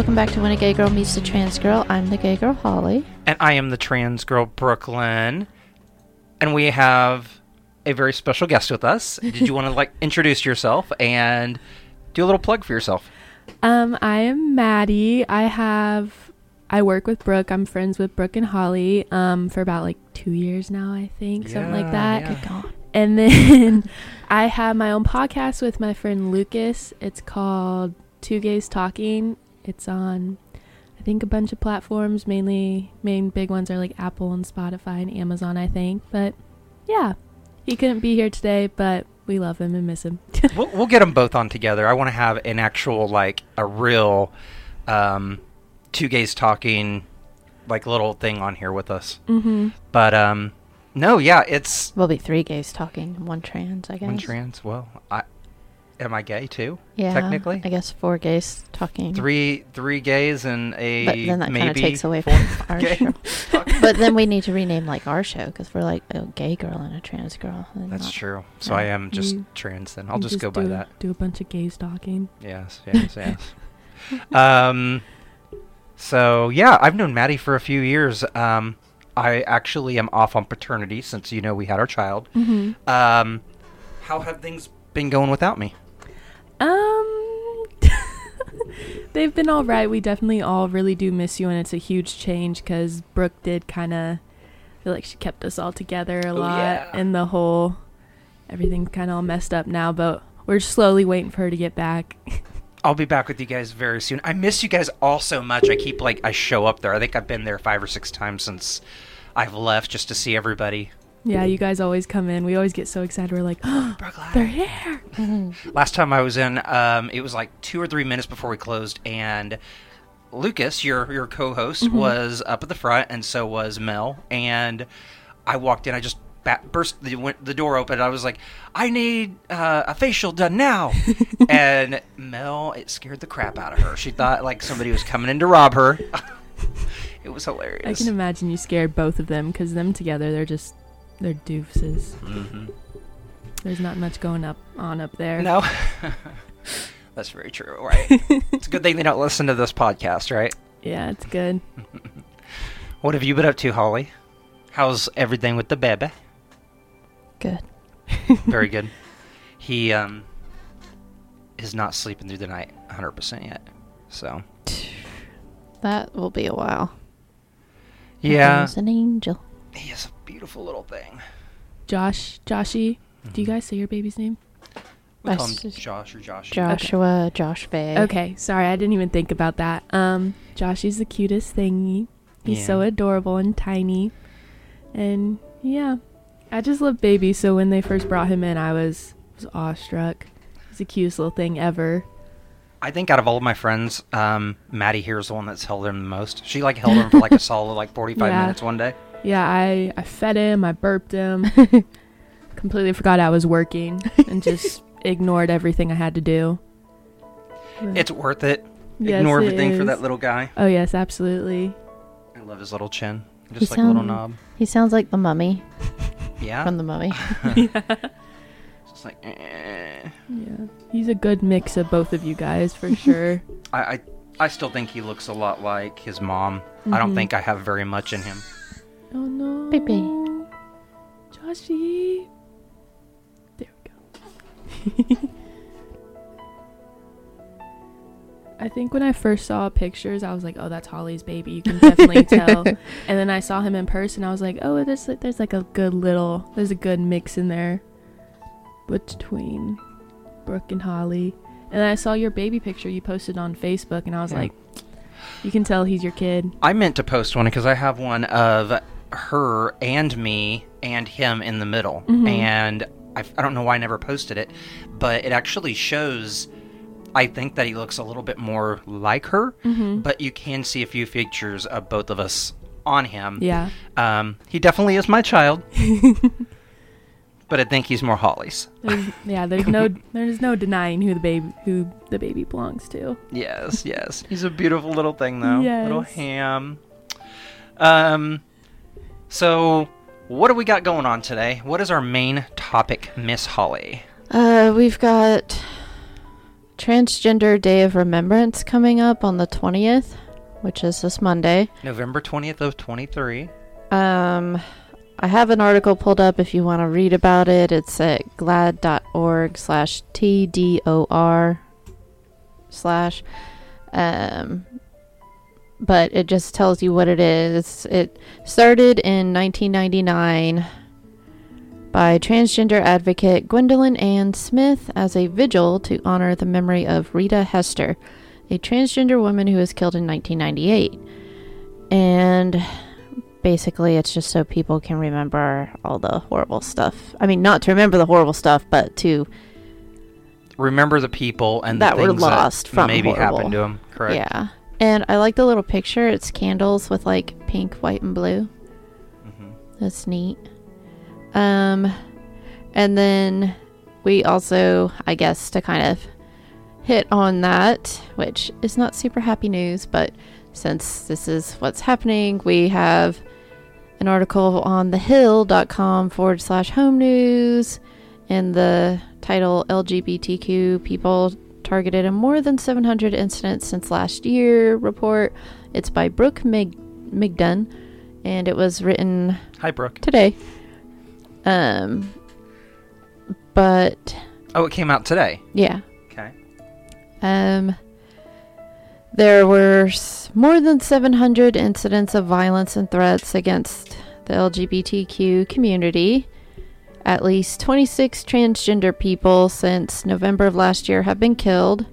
everybody. Welcome back to When a Gay Girl Meets a Trans Girl. I'm the gay girl, Holly. And I am the trans girl, Brooklyn. And we have a very special guest with us. Did you want to like introduce yourself and do a little plug for yourself? Um, I am Maddie. I have I work with Brooke. I'm friends with Brooke and Holly um for about like 2 years now, I think, something like that. yeah. Good God. And then I have my own podcast with my friend Lucas. It's called Two Gays Talking. It's on I think a bunch of platforms, mainly main big ones are like Apple and Spotify and Amazon, I think. But yeah. He couldn't be here today, but we love him and miss him. We'll, we'll get them both on together. I want to have an actual, like, a real um, two gays talking, like, little thing on here with us. mhm. But, um, no, yeah, it's We'll be three gays talking, one trans, I guess. one trans. Well, I am I gay too? Yeah, technically? I guess four gays talking. Three three gays and a But then that kind of maybe takes away from our show. but then we need to rename like our show because we're like a gay girl and a trans girl. That's not- true. So Yeah. I am just You- trans then. I'll You just, go by do, that. Do a bunch of gays talking. Yes, yes, yes. um, so yeah, I've known Maddie for a few years. Um, I actually am off on paternity since you know we had our child. Mm-hmm. Um, how have things been going without me? Um, they've been all right. We definitely all really do miss you, and it's a huge change because Brooke did kind of feel like she kept us all together a Oh, lot, yeah. and the whole everything's kind of all messed up now. But we're slowly waiting for her to get back. I'll be back with you guys very soon. I miss you guys all so much. I keep like I show up there. I think I've been there five or six times since I've left just to see everybody. Yeah, you guys always come in. We always get so excited. We're like, oh, they're here. Last time I was in, um, it was like two or three minutes before we closed, and Lucas, your your co-host, was up at the front, and so was Mel. And I walked in, I just ba- burst the win- the door open, and I was like, "I need uh, a facial done now." and Mel, it scared the crap out of her. She thought like somebody was coming in to rob her. it was hilarious. I can imagine you scared both of them because them together, they're just they're doofuses. hmm There's not much going up on up there. No. That's very true, right? it's a good thing they don't listen to this podcast, right? Yeah, it's good. What have you been up to, Holly? How's everything with the baby? Good. Very good. He um is not sleeping through the night 100% yet. So, That will be a while. yeah. He's an angel. He is a beautiful little thing. Josh, Joshy, do you Mm-hmm. guys say your baby's name? We call him That's Josh or Josh. Joshua, Josh Faye. Okay, sorry, I didn't even think about that. Um, Joshy's the cutest thingy. He's so adorable and tiny, and yeah, I just love babies. So when they first brought him in, I was was awestruck. He's the cutest little thing ever. I think out of all of my friends, um, Maddie here is the one that's held him the most. She like held him for like a solid like 45 Yeah. minutes one day. Yeah, I I fed him, I burped him, completely forgot I was working, and just ignored everything I had to do. But- It's worth it. Yes, Ignore it everything for that little guy. Oh yes, absolutely. I love his little chin. He Just like a little knob. He sounds like the mummy Yeah. from the mummy. yeah. Just like, eh. Yeah, he's a good mix of both of you guys for sure. I, I, I still think he looks a lot like his mom. I don't Mhm. think I have very much in him. Oh no, Baby. Joshy. There we go. I think when I first saw pictures, I was like, "Oh, that's Holly's baby." You can definitely tell. And then I saw him in person. I was like, "Oh, there's like, there's like a good little, there's a good mix in there between Brooke and Holly." And then I saw your baby picture you posted on Facebook, and I was Yeah. like, "You can tell he's your kid." I meant to post one because I have one of her and me and him in the middle. Mhm. And I, I don't know why I never posted it, but it actually shows. I think that he looks a little bit more like her, Mm-hmm. but you can see a few features of both of us on him. Yeah. Um, he definitely is my child, but I think he's more Holly's. There's, yeah, there's no there's no denying who the baby who the baby belongs to. Yes, yes. He's a beautiful little thing, though. Little ham. Um, so what do we got going on today? What is our main topic, Miss Holly? Uh, we've got Transgender Day of Remembrance coming up on the 20th, which is this Monday. November 20th of 23. Um, I have an article pulled up if you want to read about it. It's at glaad.org slash TDOR slash. Um, but it just tells you what it is. It started in 1999 by transgender advocate Gwendolyn Ann Smith as a vigil to honor the memory of Rita Hester, a transgender woman who was killed in 1998. And basically, it's just so people can remember all the horrible stuff. I mean, not to remember the horrible stuff, but to Remember the people and That the were lost that from maybe horrible. happened to them. Correct. yeah. And I like the little picture. It's candles with like pink, white, and blue. Mhm. That's neat. Um, and then we also, I guess, to kind of hit on that, which is not super happy news, but since this is what's happening, we have an article on thehill.com forward slash home news, and the title LGBTQ people targeted in more than 700 incidents since last year report. It's by Brooke Mig- Migdon, and it was written Hi, Brooke. today. Um, but Oh, it came out today. yeah, Okay. um, there were s- more than 700 incidents of violence and threats against the LGBTQ community. At least 26 transgender people since November of last year have been killed.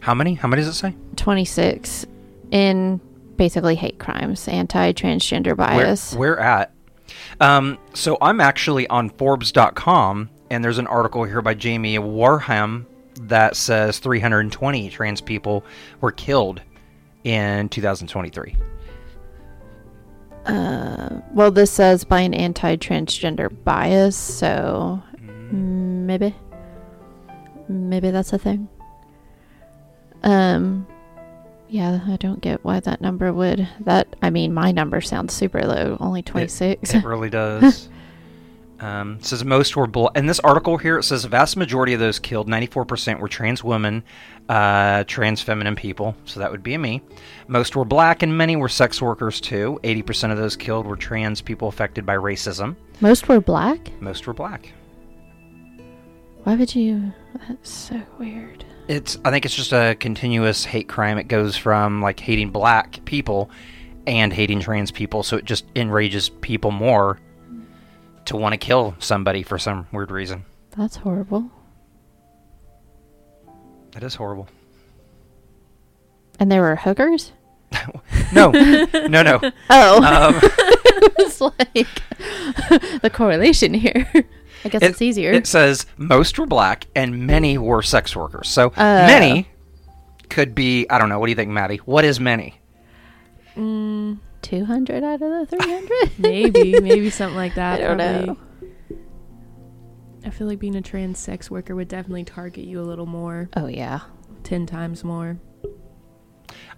How many? How many does it say? 26 in basically hate crimes, anti transgender bias. Where, where at? Um, so I'm actually on Forbes.com, and there's an article here by Jamie Wareham that says 320 trans people were killed in 2023. Uh, well, this says by an anti transgender bias, so Mm-hmm. maybe. Maybe that's a thing. Um, yeah, I don't get why that number would. That, I mean, my number sounds super low, only 26. It really does. um, it says most were bl- in this article here. It says a vast majority of those killed, 94%, were trans women, uh, trans feminine people. So that would be me. Most were black, and many were sex workers too. 80% of those killed were trans people affected by racism. Most were black? Most were black. Why would you? That's so weird. It's. I think it's just a continuous hate crime. It goes from like hating black people and hating trans people, so it just enrages people more to want to kill somebody for some weird reason. That's horrible. That is horrible. And there were hookers? No, no, no. Oh. Um, it's like the correlation here. I guess it- it's easier. It says most were black and many were sex workers. So Uh. many could be. I don't know. What do you think, Maddie? What is many? Mm, 200 out of the 300? maybe, maybe something like that. I don't probably. know. I feel like being a trans sex worker would definitely target you a little more, Oh, yeah. ten times more.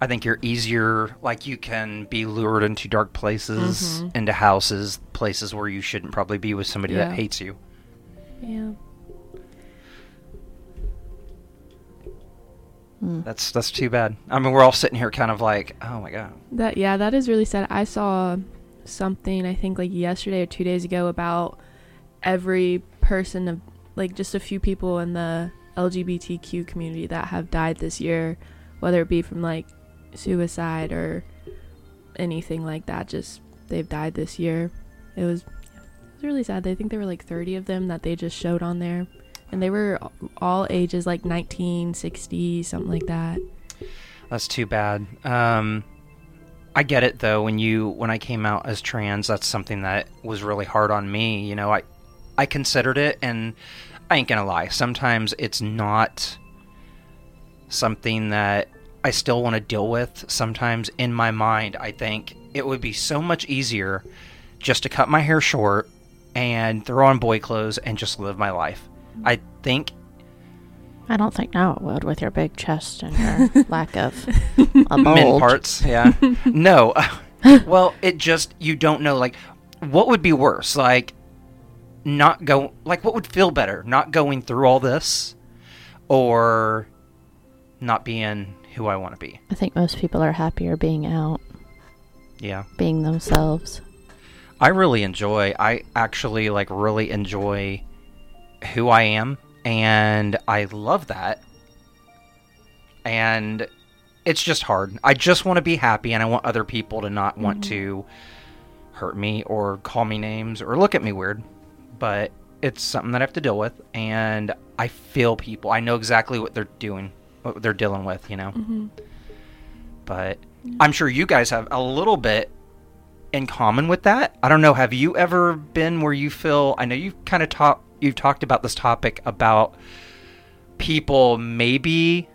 I think you're easier. Like you can be lured into dark places, Mhm. into houses, places where you shouldn't probably be with somebody Yeah. that hates you. Yeah. Mm. That's that's too bad. I mean, we're all sitting here kind of like, oh my god. That yeah, that is really sad. I saw something I think like yesterday or two days ago about every person of like just a few people in the LGBTQ community that have died this year, whether it be from like suicide or anything like that. Just they've died this year. It was it was really sad. I think there were like 30 of them that they just showed on there, and they were all ages like 19, 60, something like that. That's too bad. Um, I get it though. When you when I came out as trans, that's something that was really hard on me. You know, I I considered it, and I ain't gonna lie. Sometimes it's not something that I still want to deal with. Sometimes in my mind, I think it would be so much easier just to cut my hair short and throw on boy clothes and just live my life. I think I don't think now it would with your big chest and your lack of a men parts. Yeah. no. well, it just you don't know. Like, what would be worse? Like, not go. Like, what would feel better? Not going through all this, or not being who I want to be. I think most people are happier being out, Yeah. being themselves. I really enjoy. I actually like really enjoy who I am and I love that. And it's just hard. I just want to be happy and I want other people to not want to hurt me or call me names or look at me weird. But it's something that I have to deal with and I feel people. I know exactly what they're doing, what they're dealing with, you know. Mm-hmm. But I'm sure you guys have a little bit in common with that. I don't know. Have you ever been where you feel? I know you've kind of talked. You've talked about this topic about people maybe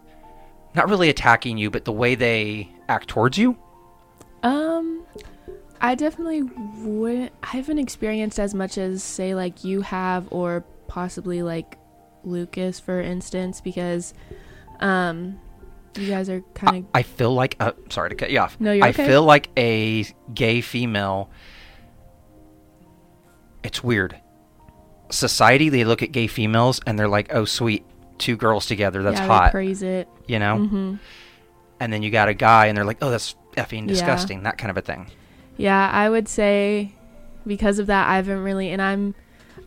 not really attacking you, but the way they act towards you. Um, I definitely wouldn't. I haven't experienced as much as say like you have, or possibly like Lucas, for instance, because um, you guys are kind of I feel like. Uh, sorry to cut you off. No, you're I okay. feel like a gay female. It's weird. Society, they look at gay females and they're like, "Oh, sweet, two girls together. That's yeah, hot." Praise it. you know. hmm and then you got a guy and they're like, "Oh, that's effing Yeah. disgusting," that kind of a thing. Yeah, I would say because of that, I haven't really, and I'm,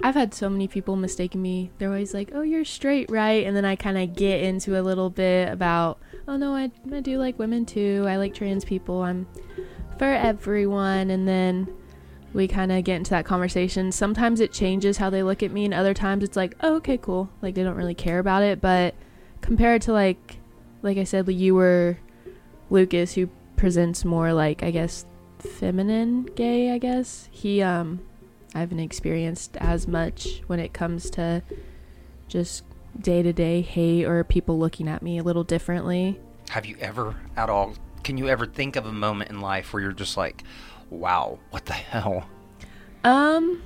I've had so many people mistaking me. They're always like, "Oh, you're straight, right?" And then I kind of get into a little bit about, "Oh no, I, I do like women too. I like trans people. I'm for everyone." And then we kind of get into that conversation. Sometimes it changes how they look at me, and other times it's like, "Oh, okay, cool." Like they don't really care about it. But compared to like, like I said, you were Lucas, who presents more like I guess feminine gay, I guess. He um I haven't experienced as much when it comes to just day-to-day hate or people looking at me a little differently. Have you ever at all? Can you ever think of a moment in life where you're just like, "Wow, what the hell?" Um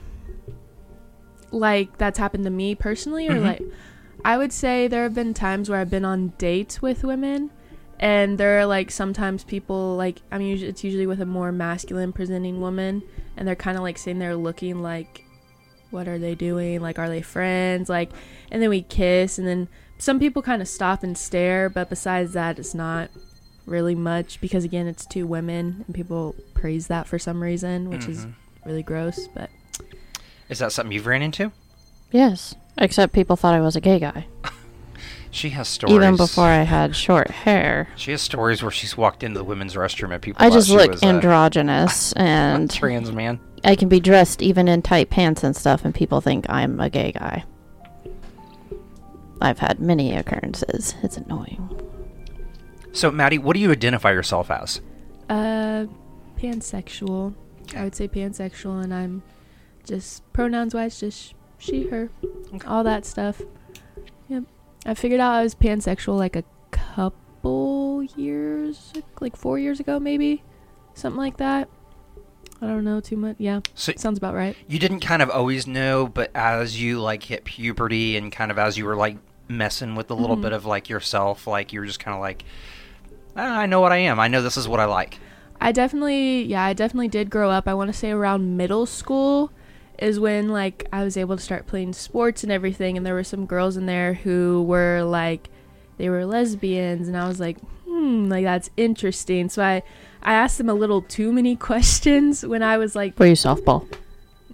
like that's happened to me personally or Mhm. like I would say there have been times where I've been on dates with women and there are like sometimes people like I mean it's usually with a more masculine presenting woman and they're kind of like sitting there looking like what are they doing like are they friends like and then we kiss and then some people kind of stop and stare but besides that it's not really much because again it's two women and people praise that for some reason which is Mhm. really gross but Is that something you've ran into? Yes, except people thought I was a gay guy. She has stories. Even before I had short hair. she has stories where she's walked into the women's restroom and people. I thought just she look was a- androgynous a and trans man. I can be dressed even in tight pants and stuff and people think I'm a gay guy. I've had many occurrences. It's annoying. So, Maddie, what do you identify yourself as? Uh, pansexual. I would say pansexual, and I'm just pronouns wise, just she, her, Okay. all that stuff. Yep. I figured out I was pansexual like a couple years, like four years ago, maybe, something like that. I don't know too much. Yeah, So sounds about right. you didn't kind of always know, but as you like hit puberty and kind of as you were like messing with a little Mhm. bit of like yourself, like you were just kind of like, "Ah, I know what I am. I know this is what I like. I definitely, yeah, I definitely did grow up. I want to say around middle school is when like I was able to start playing sports and everything, and there were some girls in there who were like, they were lesbians, and I was like, hmm, like that's interesting. So I, I asked them a little too many questions when I was like, Were you softball?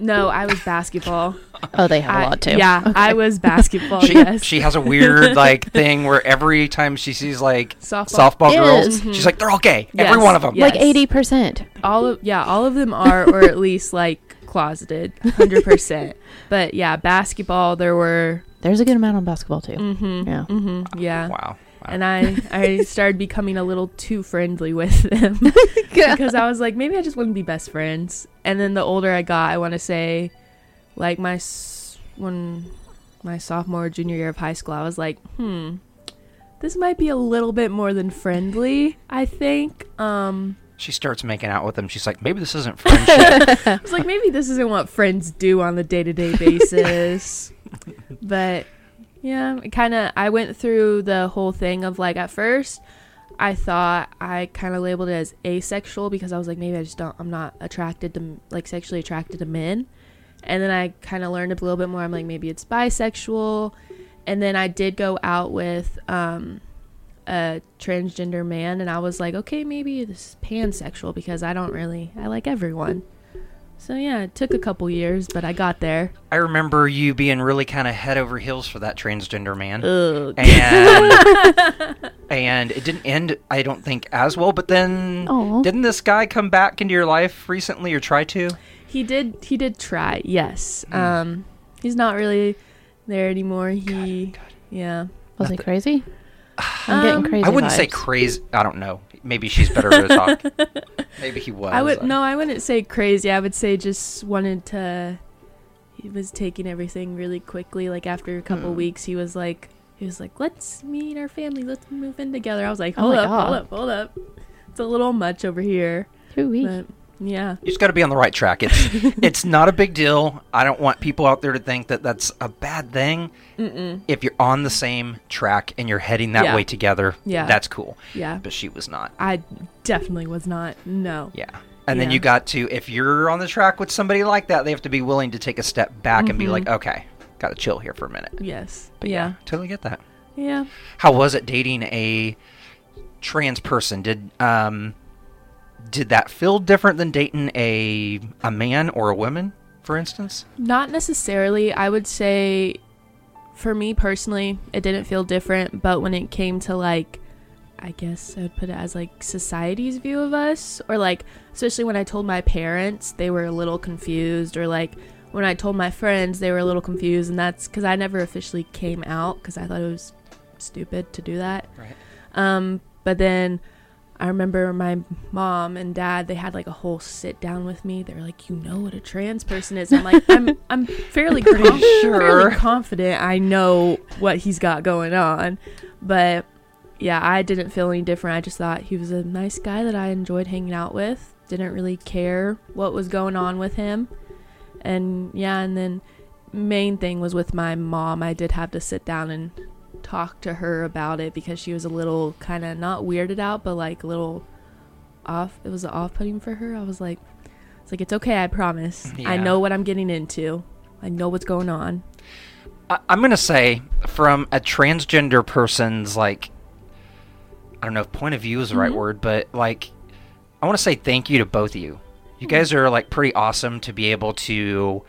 no, I was basketball. Oh, they have a I- lot too. Yeah, Okay. I was basketball. she yes, she has a weird like thing where every time she sees like softball. softball girls, Yes. Mhm. she's like, they're all gay. Every one of them. Yeah. Like eighty percent. all of yeah all of them are or at least like closeted 100% but yeah basketball there were There's a good amount on basketball too. mm-hmm Yeah. mm-hmm yeah Wow. wow. and i i started becoming a little too friendly with them because i was like maybe i just wouldn't be best friends and then the older i got i want to say like my when my sophomore junior year of high school i was like hmm this might be a little bit more than friendly i think um she starts making out with him. She's like, maybe this isn't friendship. I was like, maybe this isn't what friends do on the day to day basis. but yeah, kind of, I went through the whole thing of like, at first, I thought I kind of labeled it as asexual because I was like, maybe I just don't, I'm not attracted to, like, sexually attracted to men. And then I kind of learned a little bit more. I'm like, maybe it's bisexual. And then I did go out with um, a transgender man, and I was like, okay, maybe this is pansexual because I don't really I like everyone. So yeah, it took a couple years, but I got there. I remember you being really kind of head over heels for that transgender man. Ugh. and and it didn't end i don't think as well but then Aw. didn't this guy come back into your life recently or try to He did. He did try. Yes. Hmm. Um, he's not really there anymore. He, yeah. Was he crazy? I'm getting Um, crazy. i wouldn't say crazy i don't know maybe she's better to talk maybe he was I would no. I wouldn't say crazy. I would say just wanted to. He was taking everything really quickly. Like after a couple Hmm. weeks, he was like, he was like, "Let's meet our family. Let's move in together." I was like, Oh "Hold my up, hold up, hold up. It's a little much over here." Two weeks. But yeah, you just got to be on the right track it's it's not a big deal i don't want people out there to think that that's a bad thing Mm-mm. if you're on the same track and you're heading that Yeah. way together Yeah. that's cool yeah. but she was not I definitely was not. No. Yeah. And then you got to, if you're on the track with somebody like that, they have to be willing to take a step back and be Mhm. like, okay, got to chill here for a minute. Yes. But yeah. totally get that. Yeah. How was it dating a trans person? Did um, did that feel different than dating a a man or a woman, for instance? Not necessarily. I would say, for me personally, it didn't feel different. But when it came to like, I guess I would put it as like society's view of us, or like, especially when I told my parents, they were a little confused, or like when I told my friends, they were a little confused, and that's because I never officially came out because I thought it was stupid to do that. Right. Um, but then I remember my mom and dad, they had like a whole sit down with me. They were like, you know what a trans person is. I'm like, I'm, I'm fairly, Pretty conf- sure. fairly confident I know what he's got going on. But yeah, I didn't feel any different. I just thought he was a nice guy that I enjoyed hanging out with. Didn't really care what was going on with him. And yeah, and then main thing was with my mom. I did have to sit down and talk to her about it because she was a little kind of not weirded out, but like a little off. It was off-putting for her. I was like, it's like it's okay. I promise. I know what I'm getting into. I know what's going on. I, I'm gonna say from a transgender person's like, I don't know if point of view is the right Mhm. word, but like, I want to say thank you to both of you. You guys are like pretty awesome to be able to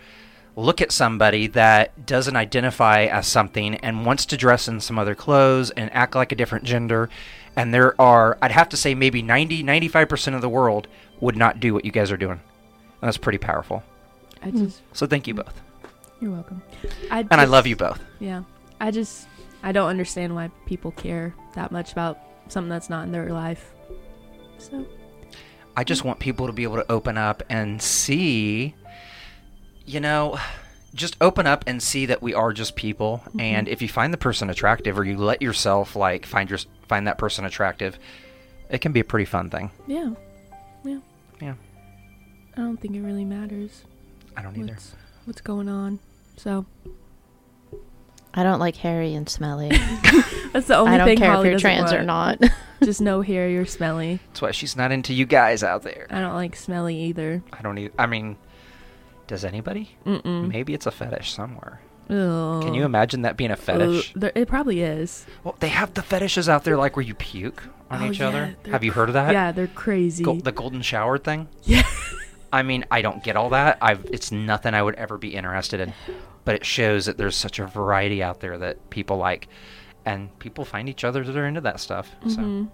look at somebody that doesn't identify as something and wants to dress in some other clothes and act like a different gender. And there are, I'd have to say, maybe 90, 95% of the world would not do what you guys are doing. And that's pretty powerful. I just, mm. So thank you both. you're welcome. I And I love you both. Yeah, I just, I don't understand why people care that much about something that's not in their life. So I just want people to be able to open up and see, you know, just open up and see that we are just people. Mhm. And if you find the person attractive, or you let yourself like find your find that person attractive, it can be a pretty fun thing. yeah, yeah, Yeah. I don't think it really matters I don't either. what's what's going on. So I don't like hairy and smelly. that's the only thing. I don't thing care Holly if you're doesn't trans or not. Just no hair, you're smelly. That's why she's not into you guys out there. I don't like smelly either. I don't even. I mean, does anybody? Mm-mm. Maybe it's a fetish somewhere. Ugh. Can you imagine that being a fetish? Ugh, there, it probably is. Well, they have the fetishes out there, like where you puke on Oh, each yeah, other. Have you heard of that? yeah, they're crazy. Go- the golden shower thing. yeah. I mean, I don't get all that. I've it's nothing I would ever be interested in, but it shows that there's such a variety out there that people like, and people find each other that are into that stuff. So, hmm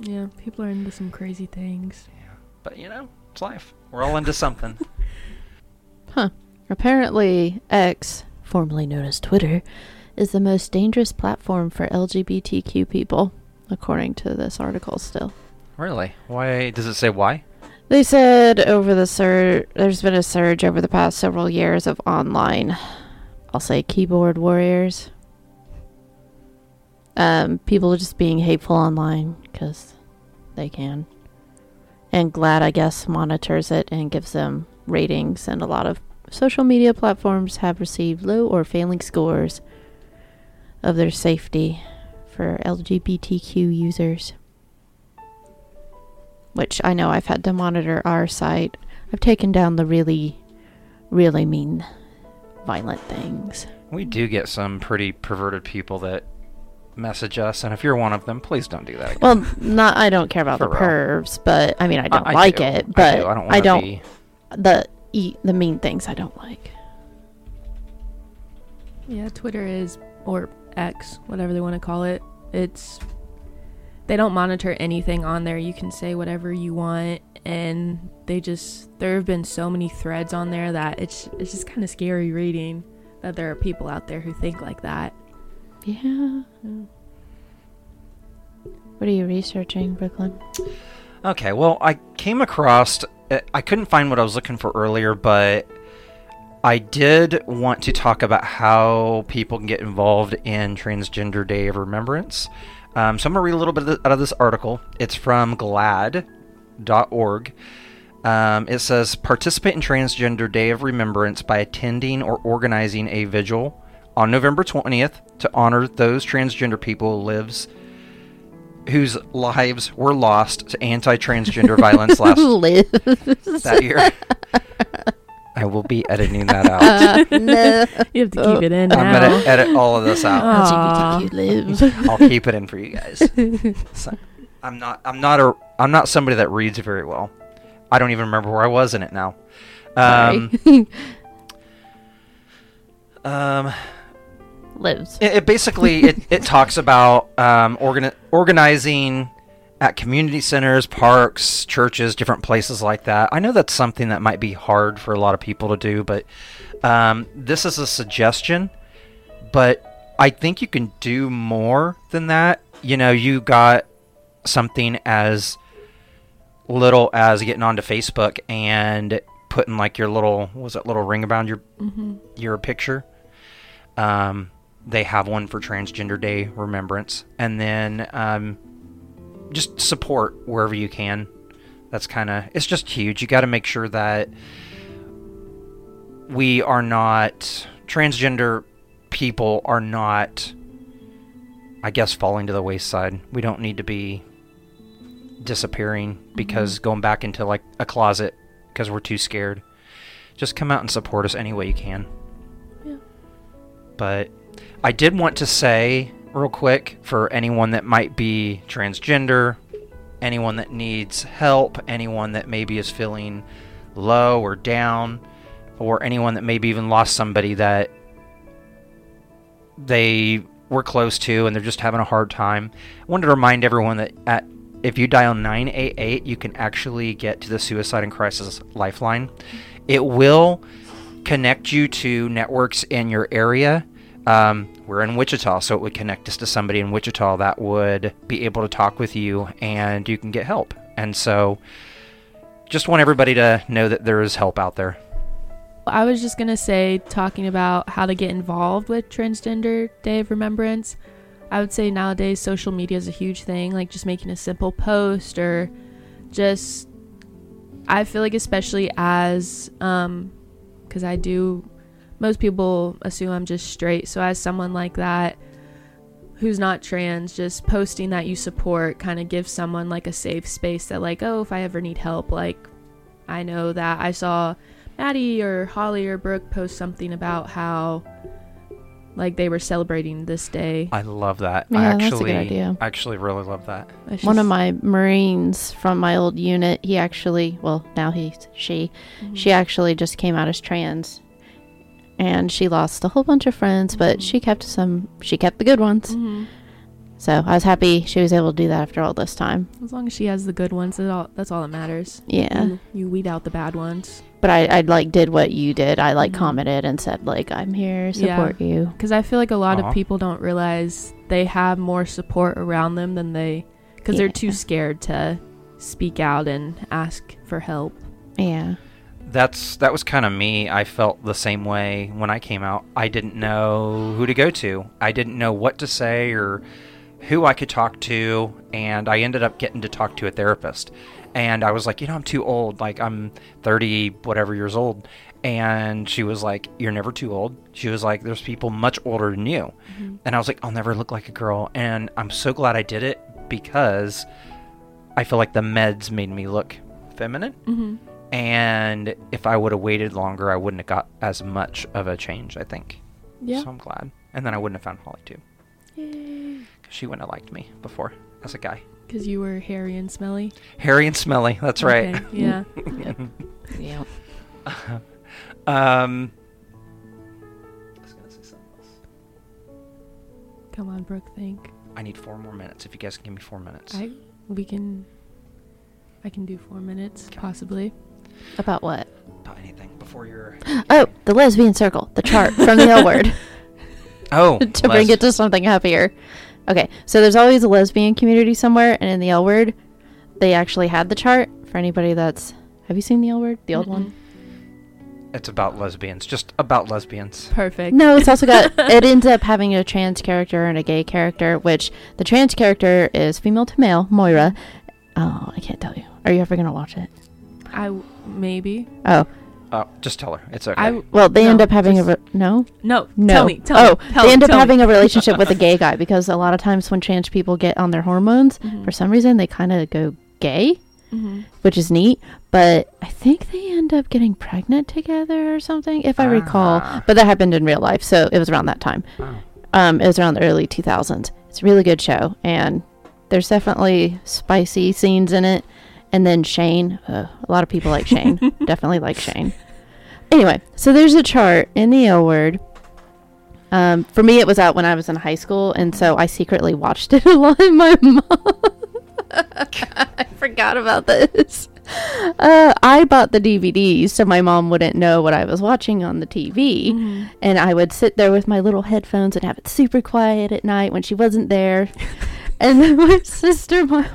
Yeah, people are into some crazy things. yeah. But you know, it's life. We're all into something. Huh. Apparently, X, formerly known as Twitter, is the most dangerous platform for LGBTQ people, according to this article still. really? Why does it say why? They said over the surge, there's been a surge over the past several years of online, I'll say keyboard warriors. Um, people are just being hateful online because they can. And GLAAD, I guess, monitors it and gives them ratings, and a lot of social media platforms have received low or failing scores of their safety for LGBTQ users which I know I've had to monitor our site. I've taken down the really, really mean, violent things. We do get some pretty perverted people that message us, and if you're one of them, please don't do that again. Well, not I don't care about For the real. pervs, but I mean I don't I like do. it, but I, do. I don't. I don't Be, the e- the mean things I don't like. Yeah, Twitter is or X, whatever they want to call it. It's they don't monitor anything on there. You can say whatever you want and they just there have been so many threads on there that it's it's just kind of scary reading that there are people out there who think like that. Yeah. Yeah. What are you researching, Brooklyn? Okay, well, I came across. Uh, I couldn't find what I was looking for earlier, but I did want to talk about how people can get involved in Transgender Day of Remembrance. Um, so I'm going to read a little bit out of this article. It's from GLAAD.org. Um, it says participate in Transgender Day of Remembrance by attending or organizing a vigil on November 20th to honor those transgender people who lives whose lives were lost to anti-transgender violence last that year. I will be editing that out. Uh, no. You have to keep it in I'm gonna edit all of this out. Aw. LGBTQ lives. I'll keep it in for you guys. So, I'm not. I'm not a. I'm not somebody that reads very well. I don't even remember where I was in it now. Um, Sorry. um, lives. it, it basically it, it talks about um, organi- organizing at community centers, parks, churches, different places like that. I know that's something that might be hard for a lot of people to do, but um, this is a suggestion. But I think you can do more than that. You know, you got something as little as getting onto Facebook and putting like your little was that little ring around your hmm your picture. Um, they have one for Transgender Day remembrance, and then um, just support wherever you can. That's kind of it's just huge. You got to make sure that we are not transgender people are not, I guess, falling to the wayside. We don't need to be disappearing because going back into like a closet because we're too scared. Just come out and support us any way you can. Yeah. But I did want to say real quick for anyone that might be transgender, anyone that needs help, anyone that maybe is feeling low or down, or anyone that maybe even lost somebody that they were close to and they're just having a hard time. I wanted to remind everyone that at if you dial 988, you can actually get to the Suicide and Crisis Lifeline. It will connect you to networks in your area. Um, we're in Wichita, so it would connect us to somebody in Wichita that would be able to talk with you and you can get help. And so, just want everybody to know that there is help out there. I was just gonna say, talking about how to get involved with Transgender Day of Remembrance. I would say nowadays social media is a huge thing, like just making a simple post or just. I feel like, especially as, um, because I do, most people assume I'm just straight. So, as someone like that who's not trans, just posting that you support kind of gives someone like a safe space that, like, oh, if I ever need help, like, I know that I saw Maddie or Holly or Brooke post something about how like they were celebrating this day. I love that. I Yeah, that's a actually, good idea. I actually really love that. It's One of my Marines from my old unit, he actually, well, now he's she, Mhm. she actually just came out as trans. And she lost a whole bunch of friends, but she kept some, she kept the good ones. Mhm. So I was happy she was able to do that after all this time. As long as she has the good ones, that's all, that's all that matters. Yeah. You, you weed out the bad ones. But I, I like did what you did. I like Mhm. commented and said like I'm here, Yeah. support you. Because I feel like a lot Aw. of people don't realize they have more support around them than they, because they're too scared to speak out and ask for help. Yeah. That's that was kind of me. I felt the same way when I came out. I didn't know who to go to. I didn't know what to say or who I could talk to, and I ended up getting to talk to a therapist. And I was like, you know, I'm too old. Like I'm 30 whatever years old. And she was like, "You're never too old." She was like, "There's people much older than you." And I was like, I'll never look like a girl. And I'm so glad I did it because I feel like the meds made me look feminine. Mm-hmm. And if I would have waited longer, I wouldn't have got as much of a change, I think. Yeah. So I'm glad. And then I wouldn't have found Holly too. Yay. 'Cause she wouldn't have liked me before as a guy. Because you were hairy and smelly. Hairy and smelly. That's right. Okay, Yeah. Yeah. Um. I was gonna say something else. Come on, Brooke. Think. I need four more minutes. If you guys can give me four minutes. I we can. I can do four minutes Okay. possibly. About what? About anything before your. Oh, the lesbian circle, the chart from the L word. Oh. to bring it to something happier. Okay, so there's always a lesbian community somewhere, and in the L word, they actually had the chart for anybody that's. Have you seen the L word, the old one? It's about lesbians. Just about lesbians. Perfect. No, it's also got. it ends up having a trans character and a gay character, which the trans character is female to male, Moira. Oh, I can't tell you. Are you ever gonna watch it? I w- maybe. Oh, Oh, just tell her. It's okay. I w- well, they No, end up having a re- no. no. No. Tell me. Tell oh, me. Tell they me, end up having me. a relationship with a gay guy because a lot of times when trans people get on their hormones, Mhm. for some reason they kind of go gay, Mhm. which is neat. But I think they end up getting pregnant together or something, if I recall. Ah. But that happened in real life, so it was around that time. Oh. Um, it was around the early 2000s. It's a really good show, and there's definitely spicy scenes in it. And then Shane, uh, a lot of people like Shane, definitely like Shane. Anyway, so there's a chart in the L word. Um, for me, it was out when I was in high school, and so I secretly watched it a lot. in My mom, I forgot about this. Uh, I bought the DVDs so my mom wouldn't know what I was watching on the TV Mhm. and I would sit there with my little headphones and have it super quiet at night when she wasn't there. and then my sister, my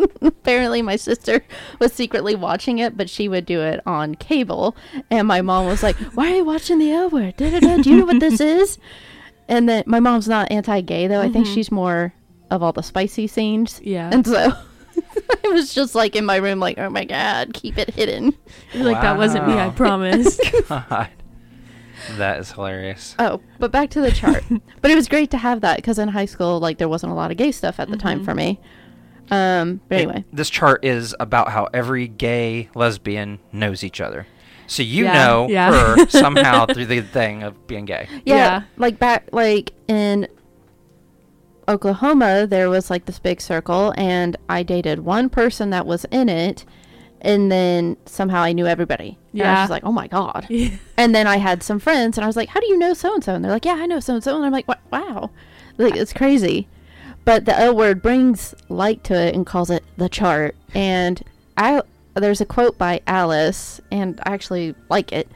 apparently my sister was secretly watching it, but she would do it on cable. And my mom was like, "Why are you watching the L word? Do you know what this is?" And then my mom's not anti-gay though. I think Mhm. she's more of all the spicy scenes. Yeah. And so. I was just like in my room, like, oh my god, keep it hidden. You're like that wasn't me. I promise. God. That is hilarious. Oh, but back to the chart. but it was great to have that because in high school, like, there wasn't a lot of gay stuff at the time Mhm. for me. Um, but It- anyway, this chart is about how every gay lesbian knows each other. So you Yeah, know yeah. her somehow through the thing of being gay. yeah, Yeah. like back, like in Oklahoma, there was like this big circle, and I dated one person that was in it, and then somehow I knew everybody. And I was Yeah. just like, oh my god. Yeah. And then I had some friends, and I was like, "How do you know so and so?" And they're like, "Yeah, I know so and so." And I'm like, "Wow, like it's crazy." But the L word brings light to it and calls it the chart. And I there's a quote by Alice, and I actually like it.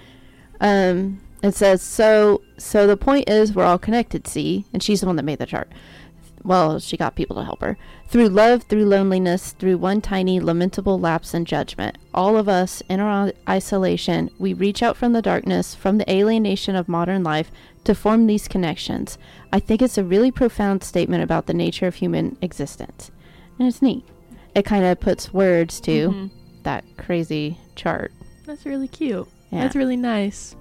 Um, it says, "So, so the point is, we're all connected. See, and she's the one that made the chart. Well, she got people to help her. Through love, through loneliness, through one tiny lamentable lapse in judgment. All of us, in our isolation, we reach out from the darkness, from the alienation of modern life, to form these connections. I think it's a really profound statement about the nature of human existence. And it's neat. It kind of puts words to Mhm. that crazy chart. That's really cute. Yeah. That's really nice.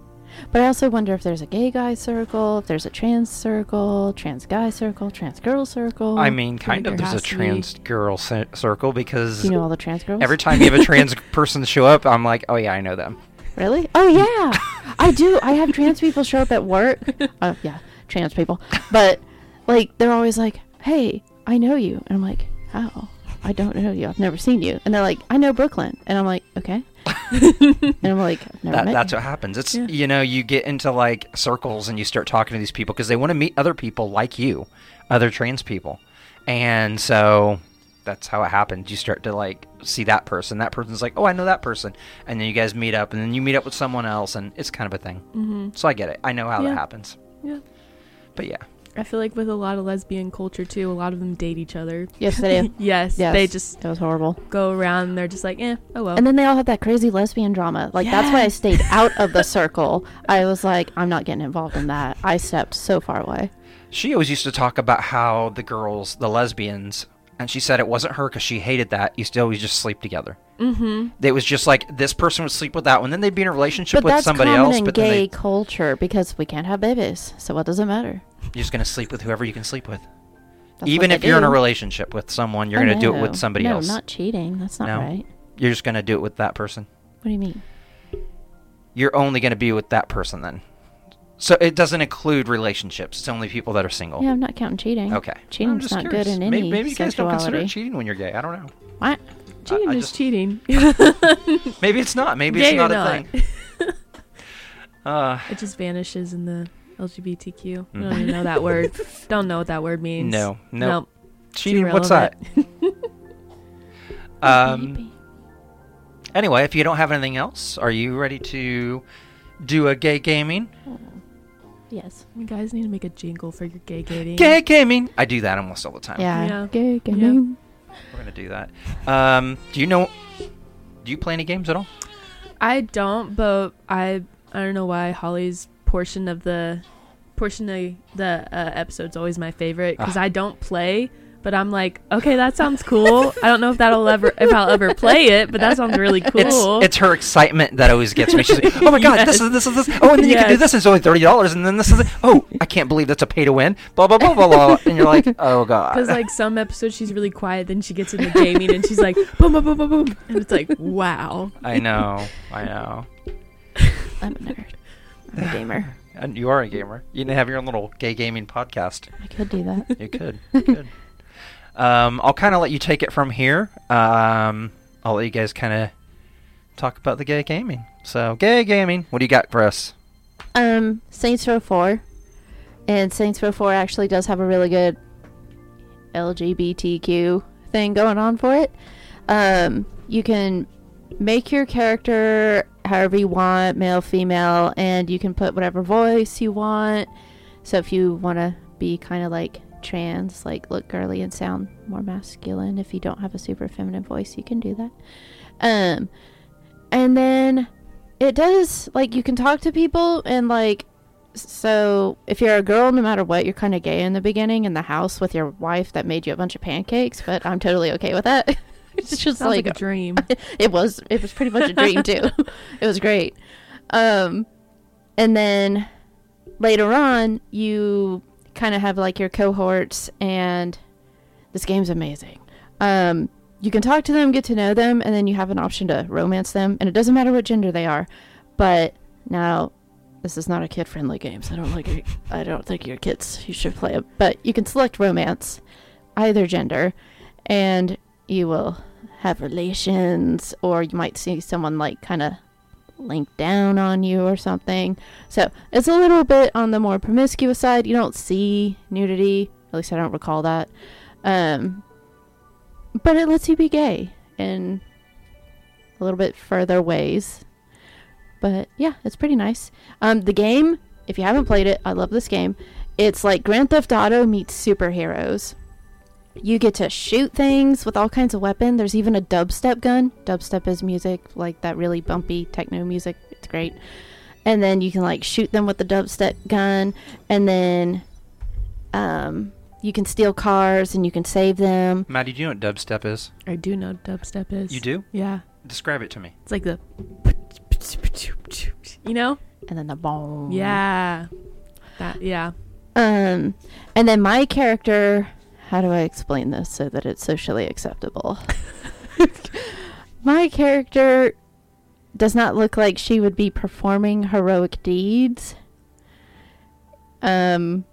But I also wonder if there's a gay guy circle, if there's a trans circle, trans guy circle, trans girl circle. I mean, kind of. there There's a trans girl ci- circle because Do you know all the trans girls? every time you have a trans person show up, I'm like, oh yeah, I know them. Really? Oh yeah, I do. I have trans people show up at work. Oh yeah, trans people. But like they're always like, "Hey, I know you," and I'm like, "How? I don't know you. I've never seen you." And they're like, "I know Brooklyn," and I'm like, "Okay." and I'm like, That, that's you. what happens. It's Yeah. you know you get into like circles and you start talking to these people because they want to meet other people like you, other trans people, and so that's how it happens. You start to like see that person. That person's like, oh, I know that person, and then you guys meet up, and then you meet up with someone else, and it's kind of a thing. hmm So I get it. I know how Yeah. that happens. Yeah. But yeah, I feel like with a lot of lesbian culture too, a lot of them date each other. Yes, they do. yes, Yes, they just That was horrible. go around and they're just like, eh, oh well. And then they all had that crazy lesbian drama. Like that's why I stayed out of the circle. I was like, I'm not getting involved in that. I stepped so far away. she always used to talk about how the girls, the lesbians, and she said it wasn't her because she hated that. Used to always just sleep together. mm-hmm. It was just like this person would sleep with that one, then they'd be in a relationship But with that's somebody else, in but gay then they, culture because we can't have babies. So what does it matter? You're just gonna sleep with whoever you can sleep with. That's Even if you're in a relationship with someone, you're Oh, gonna do it with somebody else. no, else. not cheating. That's not No. right. You're just gonna do it with that person. What do you mean? You're only gonna be with that person then. So it doesn't include relationships. It's only people that are single. Yeah, I'm not counting cheating. Okay. Cheating's I'm just not good in any maybe you guys don't consider cheating when you're gay. I don't know. What? Cheating I is just- cheating. Maybe it's not. Maybe Gay it's or not a not. thing. Uh, It just vanishes in the LGBTQ. I Mm. don't even know that word. Don't know what that word means. no, no. Nope. Cheating. What's that? Um. Anyway, if you don't have anything else, are you ready to do a gay gaming? Yes. You guys need to make a jingle for your gay gating. Gay gaming. I do that almost all the time. Yeah. Yeah. Gay Yeah. gaming. We're gonna do that. Um, do you know? Do you play any games at all? I don't, but I I don't know why Holly's portion of the portion of the uh, episode's always my favorite because Ah. I don't play, but I'm like, okay, that sounds cool. I don't know if that'll ever if I'll ever play it, but that sounds really cool. It's it's her excitement that always gets me. She's like, "Oh my god, this is this is this. Oh, and then you can do this. And it's only thirty dollars, and then this is. Oh, I can't believe that's a pay to win. Blah blah blah blah blah. And you're like, "Oh god." Because like some episodes she's really quiet, then she gets into gaming and she's like boom boom boom boom boom, and it's like wow. I know, I know. I'm a nerd. A gamer. And you are a gamer. You can have your own little gay gaming podcast. I could do that. You could. You could. Um, I'll kind of let you take it from here. Um, I'll let you guys kind of talk about the gay gaming. So, gay gaming. What do you got for us? Um, Saints Row 4. And Saints Row 4 actually does have a really good LGBTQ thing going on for it. Um, you can make your character however you want, male, female, and you can put whatever voice you want. So if you want to be kind of like trans, like look girly and sound more masculine, if you don't have a super feminine voice, you can do that. Um, and then it does like you can talk to people and like so if you're a girl no matter what you're kind of gay in the beginning in the house with your wife that made you a bunch of pancakes but i'm totally okay with that it's just like, like, a dream. it was it was pretty much a dream too. It was great. Um and then later on you kind of have like your cohorts and this game's amazing. Um you can talk to them get to know them and then you have an option to romance them and it doesn't matter what gender they are. But now this is not a kid friendly game so i don't like it. I don't think your kids you should play it but you can select romance either gender and you will have relations or you might see someone like kind of link down on you or something. So it's a little bit on the more promiscuous side. You don't see nudity at least i don't recall that. Um but it lets you be gay in a little bit further ways. But yeah it's pretty nice. Um the game if you haven't played it i love this game. It's like grand theft auto meets superheroes you get to shoot things with all kinds of weapon. There's even a dubstep gun. Dubstep is music, like that really bumpy techno music. It's great. And then you can like shoot them with the dubstep gun, and then um, you can steal cars and you can save them. Maddie, do you know what dubstep is? I do know what dubstep is. You do? Yeah. Describe it to me. It's like the you know? And then the boom. Yeah. That yeah. Um, and then my character. How do I explain this so that it's socially acceptable? my character does not look like she would be performing heroic deeds. Um,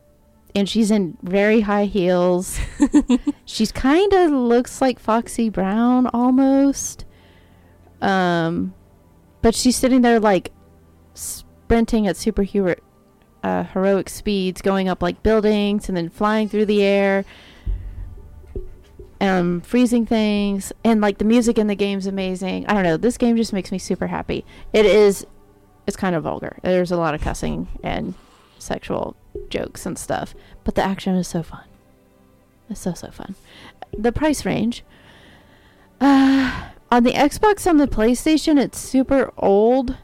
and she's in very high heels. she's kind of looks like Foxy Brown almost. Um, but she's sitting there like sprinting at superhero uh, heroic speeds, going up like buildings and then flying through the air, um, freezing things, and like the music in the game's amazing. I don't know. This game just makes me super happy. It is. It's kind of vulgar. There's a lot of cussing and sexual jokes and stuff, but the action is so fun. It's so so fun. The price range. Uh, on the Xbox on the PlayStation, it's super old.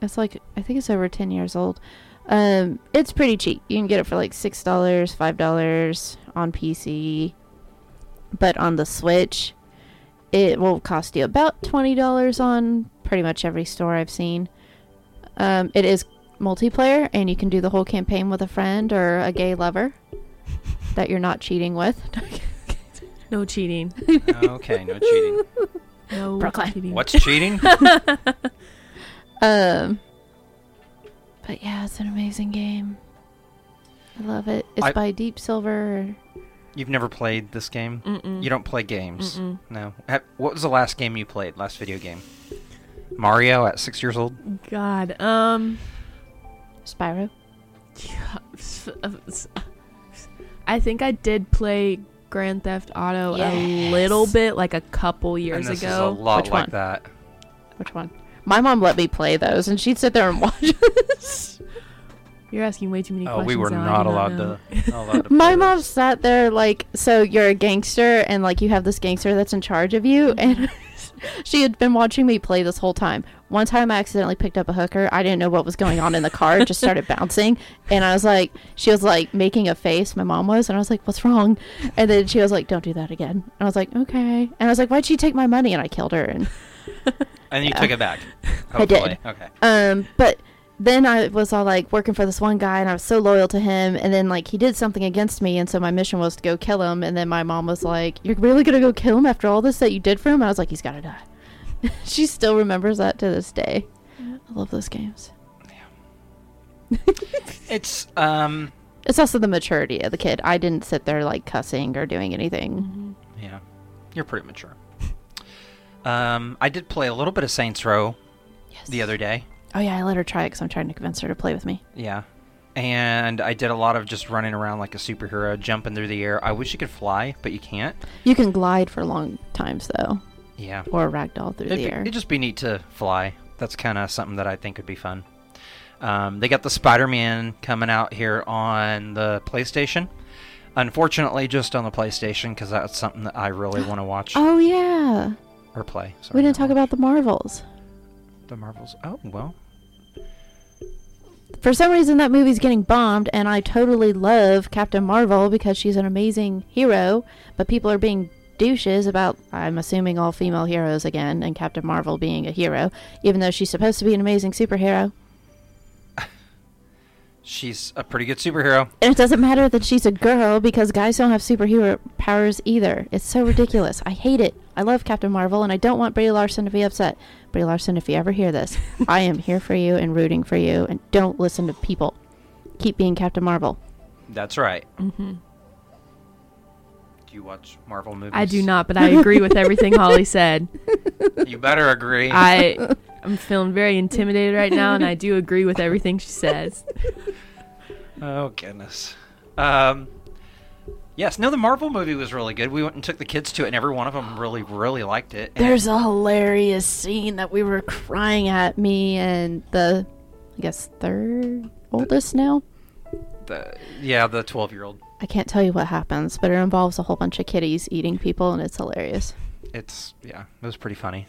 It's like I think it's over ten years old. Um, it's pretty cheap. You can get it for like six dollars, five dollars on PC. But on the Switch, it will cost you about twenty dollars on pretty much every store I've seen. Um, it is multiplayer, and you can do the whole campaign with a friend or a gay lover that you're not cheating with. No cheating. okay, no cheating. No Brooklyn. cheating. What's cheating? Um, But yeah, it's an amazing game. I love it. It's I- by Deep Silver. You've never played this game? Mm-mm. You don't play games? Mm-mm. No. What was the last game you played? Last video game? Mario at six years old? God. Um. Spyro. I think I did play Grand Theft Auto a little bit, like a couple years and this ago. is a lot Which like one? that. Which one? My mom let me play those, and she'd sit there and watch us. You're asking way too many questions. Oh, we were now. Not allowed know. to. Not allowed to My mom sat there like, so you're a gangster, and like you have this gangster that's in charge of you, and she had been watching me play this whole time. One time, I accidentally picked up a hooker. I didn't know what was going on in the car. It just started bouncing, and I was like, she was like making a face. My mom was, and I was like, "What's wrong?" And then she was like, "Don't do that again." And I was like, "Okay." And I was like, "Why'd she take my money?" And I killed her. And And you took it back. I did. Okay. Um, but then I was all like working for this one guy, and I was so loyal to him. And then like he did something against me, and so my mission was to go kill him. And then my mom was like, "You're really gonna go kill him after all this that you did for him?" And I was like, "He's gotta die." she still remembers that to this day. I love those games. It's um It's also the maturity of the kid. I didn't sit there like cussing or doing anything. Mhm. yeah. You're pretty mature. Um I did play a little bit of Saints Row Yes. the other day. Oh yeah, I let her try it because I'm trying to convince her to play with me. Yeah. And I did a lot of just running around like a superhero, jumping through the air. I wish you could fly, but you can't. You can glide for long times though, Yeah. or ragdoll through It'd, the be, air. it'd just be neat to fly. That's kind of something that I think would be fun. Um, they got the Spider-Man coming out here on the PlayStation. Unfortunately, just on the PlayStation because that's something that I really want to watch Oh yeah, or play. Sorry, we didn't not talk about the Marvels. The Marvels. Oh well, For some reason, that movie's getting bombed, and I totally love Captain Marvel because she's an amazing hero. But people are being douches about, I'm assuming, all female heroes again, and Captain Marvel being a hero, even though she's supposed to be an amazing superhero. she's a pretty good superhero. And it doesn't matter that she's a girl because guys don't have superhero powers either. It's so ridiculous. I hate it. I love Captain Marvel, and I don't want Brie Larson to be upset. Brie Larson, if you ever hear this, I am here for you and rooting for you, and don't listen to people. Keep being Captain Marvel. That's right. Mhm. Do you watch Marvel movies? I do not, but I agree with everything Holly said. You better agree. I I'm feeling very intimidated right now, and I do agree with everything she says. Oh goodness. Um, yes, no, the Marvel movie was really good. We went and took the kids to it, and every one of them really, really liked it. And There's a hilarious scene that we were crying at me and the, I guess, third oldest now. the, yeah, the twelve-year-old. I can't tell you what happens, but it involves a whole bunch of kitties eating people, and it's hilarious. It's yeah, it was pretty funny.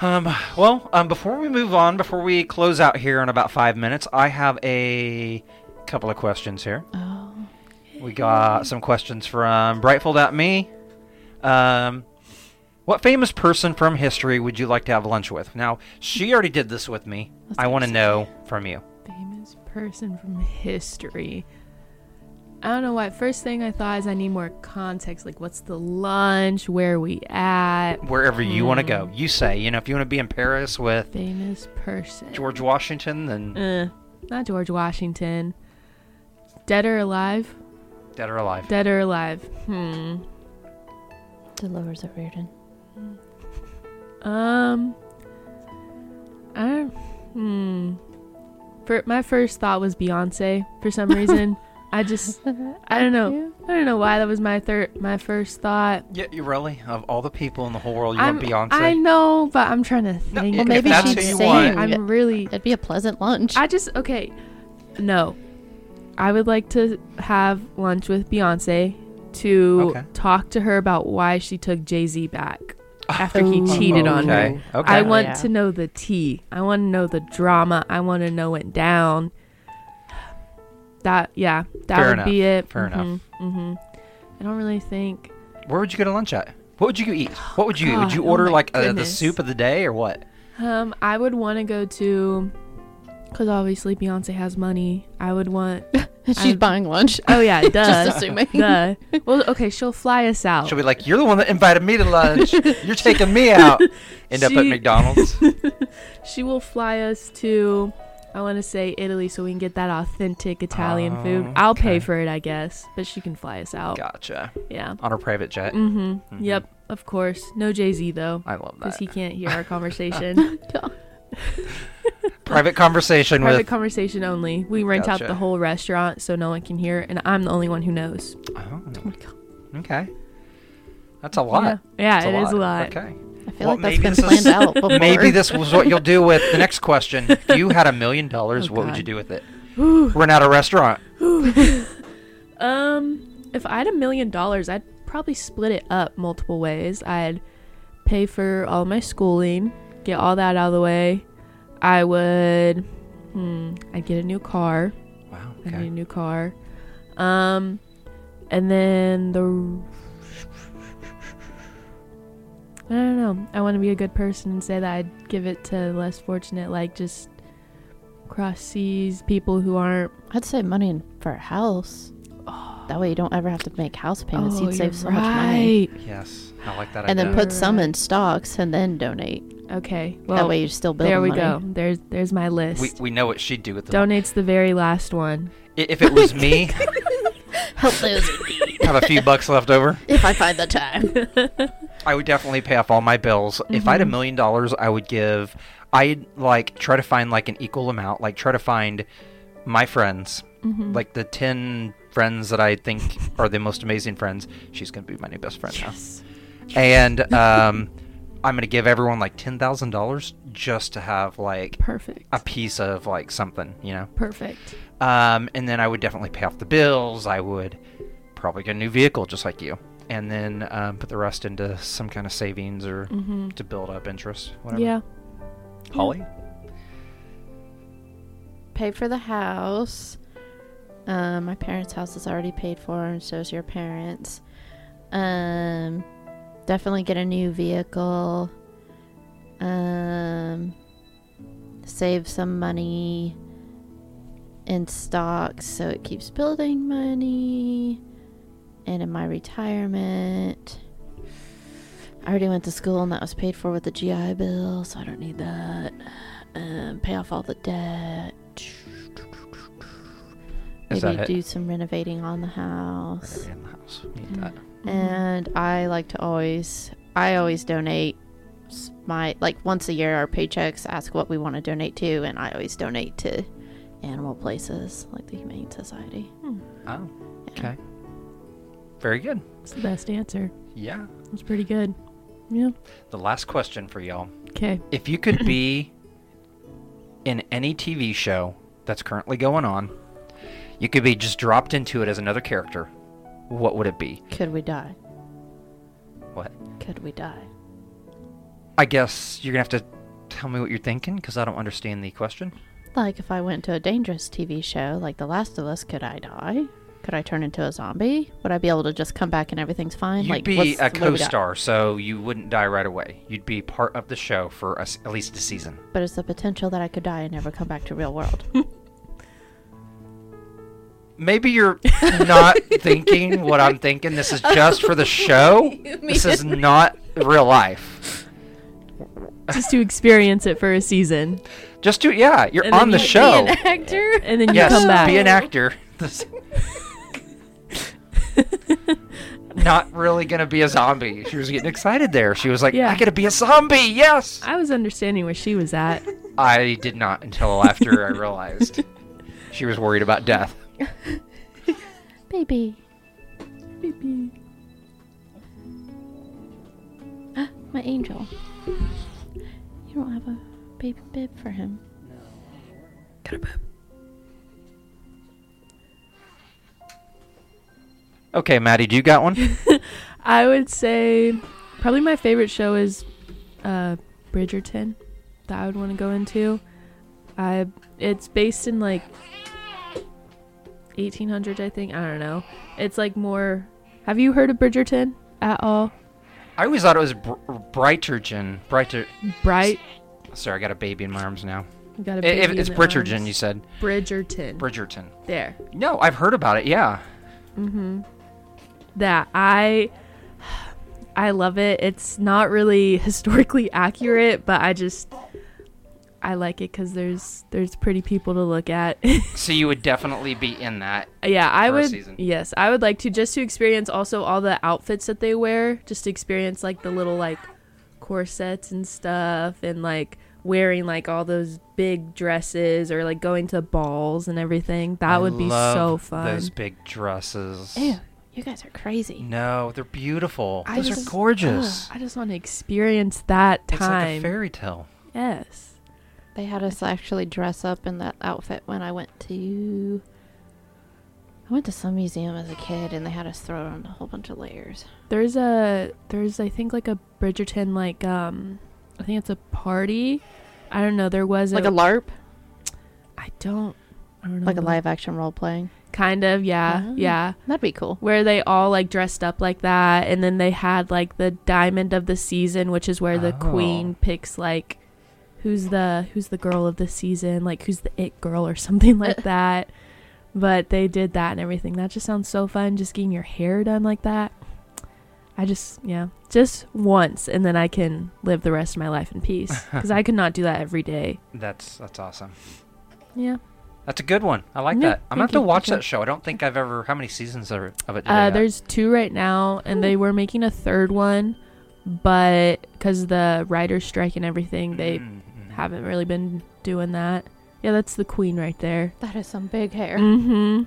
Um, well, um, before we move on, before we close out here in about five minutes, I have a couple of questions here. Oh. We got some questions from Brightful.me. Um, what famous person from history would you like to have lunch with? Now, she already did this with me. That's I want to know from you. Famous person from history. I don't know why. First thing I thought is I need more context. Like, what's the lunch? Where are we at? Wherever you want to go. Hmm. You say, you know, if you want to be in Paris with Famous person. George Washington, then Uh, not George Washington. Dead or alive? Dead or alive. Dead or alive? Hmm. Dolores O'Riordan. Um. I don't. Hmm. For my first thought was Beyonce for some reason. I just I don't know. I don't know why that was my third my first thought. Yeah, you really? Of all the people in the whole world, you I'm, want Beyonce? I know, but I'm trying to think. if Well, maybe that's she'd sing. want- I'm really It'd be a pleasant lunch. I just okay. No. I would like to have lunch with Beyonce to Okay. talk to her about why she took Jay-Z back after he cheated on her. Okay. Okay. I want yeah. to know the tea. I want to know the drama. I want to know it down. That yeah, that Fair would enough. be it. Fair enough. hmm I don't really think. Where would you go to lunch at? What would you eat? What would you eat? Would you God, oh order like uh, the soup of the day or what? Um, I would want to go to, because obviously Beyonce has money. I would want. She's I'm- buying lunch. Oh yeah, duh. Just assuming. duh. Well, okay, she'll fly us out. She'll be like, "You're the one that invited me to lunch. You're taking me out." End up at McDonald's. she will fly us to I want to say Italy so we can get that authentic Italian food. Oh, I'll pay for it, I guess, but she can fly us out. Gotcha. Yeah. On a private jet. Mm-hmm. Mhm. Yep. Of course. No Jay Z though, I love that because he can't hear our conversation. Private conversation Private with. conversation only. We rent out the whole restaurant so no one can hear, and I'm the only one who knows. Oh, Oh my god. okay. That's a lot. Yeah, That's yeah it is a lot. Okay. I feel Well, like that's maybe been this planned is- out before. Maybe this was what you'll do with the next question. If you had a million dollars, Oh, what would God. you do with it? Whew. Rent out a restaurant. Um, if I had a million dollars, I'd probably split it up multiple ways. I'd pay for all my schooling, get all that out of the way. I would, hmm, I'd get a new car. Wow. I need a new car. Um, and then the. I don't know. I want to be a good person and say that I'd give it to less fortunate, like just cross seas people who aren't. I'd save money in- for a house. That way you don't ever have to make house payments. Oh, You'd save you're so much money. right. Yes, I like that And then idea. put some in stocks and then donate. Okay. Well, that Well, way you're still building there we money. go. There's there's my list. we, we know what she'd do with the Donate's the very last one. I- If it was me, Help those have a few bucks left over, if I find the time. I would definitely pay off all my bills. If I had a Mhm. million dollars, I would give. I'd like try to find like an equal amount. Like try to find my friends, Mhm. like the ten friends that I think are the most amazing friends. She's gonna be my new best friend now. yes. And um, I'm gonna give everyone like ten thousand dollars just to have like Perfect. a piece of like something, you know. Perfect. Um, and then I would definitely pay off the bills. I would probably get a new vehicle just like you, and then um, put the rest into some kind of savings or hmm to build up interest. Whatever. Yeah. Holly. Pay for the house. Um, my parents' house is already paid for, and so is your parents. Um, definitely get a new vehicle. Um, save some money in stocks so it keeps building money. And in my retirement, I already went to school and that was paid for with the GI Bill, so I don't need that. Um, pay off all the debt. Is Maybe do some renovating on the house. In the house. Need Mm. that. And I like to always, I always donate my, like once a year, our paychecks ask what we want to donate to, and I always donate to animal places like the Humane Society. Hmm. Oh, Yeah. okay. Very good. It's the best answer. Yeah. It's pretty good. Yeah. The last question for y'all. Okay. If you could be in any TV show that's currently going on, you could be just dropped into it as another character. What would it be? Could we die? What? Could we die? I guess you're gonna have to tell me what you're thinking because I don't understand the question. Like if I went to a dangerous TV show like The Last of Us, could I die? Could I turn into a zombie? Would I be able to just come back and everything's fine? You'd like be a what do we got? co-star, so you wouldn't die right away. You'd be part of the show for a at least a season. But it's the potential that I could die and never come back to real world? Maybe you're not thinking what I'm thinking. This is just for the show. This is not real life. Just to experience it for a season. Just to yeah, you're And on the you- show. actor? And then you yes, come back. be an actor. Not really gonna be a zombie. She was getting excited there. She was like, Yeah. "I gotta be a zombie!" Yes. I was understanding where she was at. I did not until after I realized she was worried about death. Baby. Baby. My angel. You don't have a baby bib for him. Got a bib. Okay, Maddie, do you got one? I would say probably my favorite show is uh, Bridgerton that I would want to go into. I it's based in like 1800s, I think. I don't know. It's like more. Have you heard of Bridgerton at all? I always thought it was br- Brightergen. Brighter. Bright. Sorry, I got a baby in my arms now. You got a baby if in it's Bridgerton, arms. you said Bridgerton. Bridgerton. there. No, I've heard about it. Yeah. Mm-hmm. That I I love it. It's not really historically accurate, but I just I like it because there's there's pretty people to look at. So you would definitely be in that. yeah, I For a would. season. Yes, I would like to just to experience also all the outfits that they wear. Just to experience like the little like corsets and stuff, and like wearing like all those big dresses or like going to balls and everything. That I would be love so fun. Those big dresses. Ew, you guys are crazy. No, they're beautiful. I Those just- are gorgeous. Ugh, I just want to experience that time. It's like a time. fairy tale. yes. They had us actually dress up in that outfit when I went to. I went to some museum as a kid, and they had us throw on a whole bunch of layers. There's a there's I think like a Bridgerton like um I think it's a party. I don't know. There was Like a LARP, I don't I don't know. like a live action role playing. Kind of, yeah, Oh. yeah. That'd be cool. Where they all like dressed up like that, and then they had like the diamond of the season, which is where the Oh. queen picks like who's the who's the girl of the season, like who's the it girl or something like that. But they did that and everything. That just sounds so fun. Just getting your hair done like that. I just yeah, just once, and then I can live the rest of my life in peace because I could not do that every day. That's that's awesome. Yeah. That's a good one. I like Yeah, that. I'm gonna have to watch that show. I don't think I've ever. How many seasons are, of it? Uh, there's two right now, and they were making a third one, but because the writers' strike and everything, they Mm. Haven't really been doing that. Yeah, that's the queen right there. That is some big hair. Mm-hmm.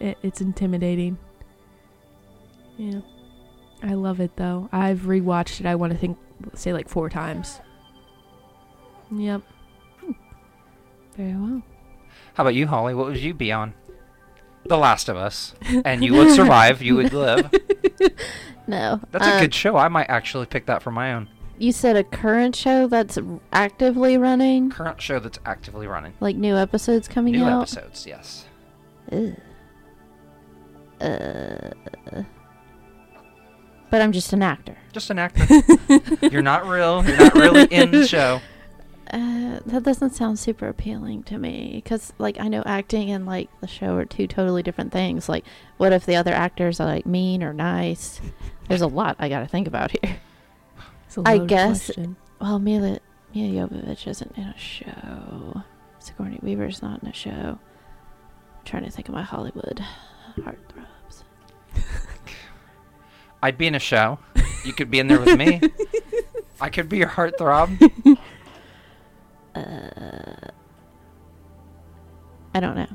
It, it's intimidating. Yeah, I love it though. I've rewatched it. I want to think, say like four times. Yep. Very well. How about you, Holly? What would you be on? The Last of Us, and you would survive. You would live. No, That's a uh, good show. I might actually pick that for my own You said a current show that's actively running, current show that's actively running. like new episodes coming New out. New episodes, yes. Ugh. Uh, but I'm just an actor. Just an actor. you're not real. You're not really in the show. Uh, that doesn't sound super appealing to me because, like, I know acting and like the show are two totally different things. Like, what if the other actors are like mean or nice? There's a lot I got to think about here. It's a I guess- question. Well, Milla Milla Jovovich isn't in a show. Sigourney Weaver's not in a show. I'm trying to think of my Hollywood heartthrobs. I'd be in a show. You could be in there with me. I could be your heartthrob. Uh, I don't know.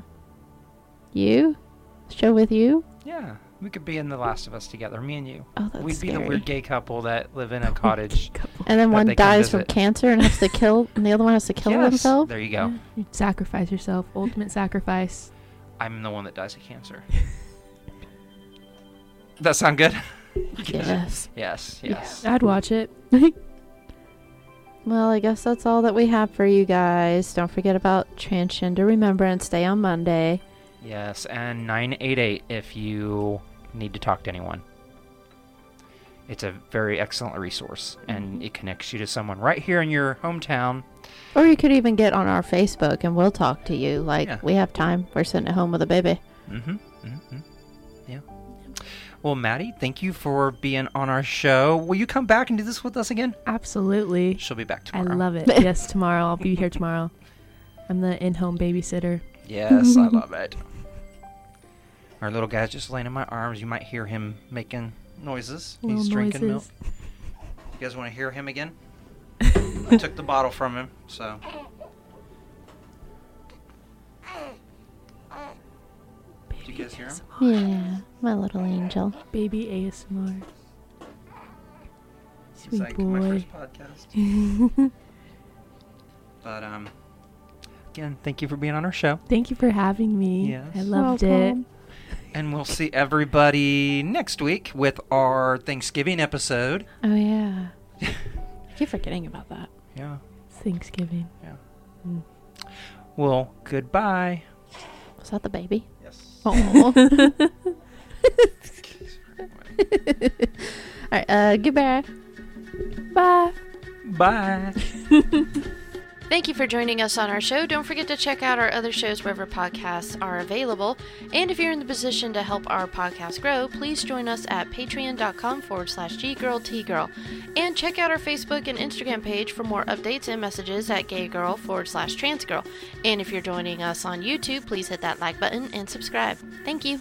You? Show with you? Yeah, we could be in The Last of Us together, me and you. Oh, that's We'd be scary. the weird gay couple that live in a cottage. And then one dies from cancer and has to kill, and the other one has to kill Yes, himself. There you go. Yeah, you sacrifice yourself. Ultimate sacrifice. I'm the one that dies of cancer. Does that sound good? Yes. Yes, yes. I'd watch it. Well, I guess that's all that we have for you guys. Don't forget about Transgender Remembrance Day on Monday. Yes, and 988 if you need to talk to anyone. It's a very excellent resource, and it connects you to someone right here in your hometown. Or you could even get on our Facebook and we'll talk to you. Like, Yeah. we have time. We're sitting at home with a baby. Mm-hmm. Mm-hmm. Yeah. Well, Maddie, thank you for being on our show. Will you come back and do this with us again? Absolutely. She'll be back tomorrow. I love it. yes, tomorrow. I'll be here tomorrow. I'm the in home babysitter. Yes, I love it. Our little guy's just laying in my arms. You might hear him making noises. He's Little drinking milk. You guys want to hear him again? I took the bottle from him, so. Did you guys hear him? Yeah, my little angel. Baby ASMR. It's Sweet like my boy. first podcast. But um, again, thank you for being on our show, Thank you for having me. Yes. I loved Welcome. And we'll see everybody next week with our Thanksgiving episode. Oh, yeah. I keep forgetting about that. Yeah. It's Thanksgiving. Yeah. Mm. Well, goodbye. Was that the baby? Yes. Oh. All right, uh, goodbye. Bye. Bye. Thank you for joining us on our show. Don't forget to check out our other shows wherever podcasts are available. And if you're in the position to help our podcast grow, please join us at patreon.com forward slash ggirltgirl. And check out our Facebook and Instagram page for more updates and messages at gaygirl forward slash transgirl. And if you're joining us on YouTube, please hit that like button and subscribe. Thank you.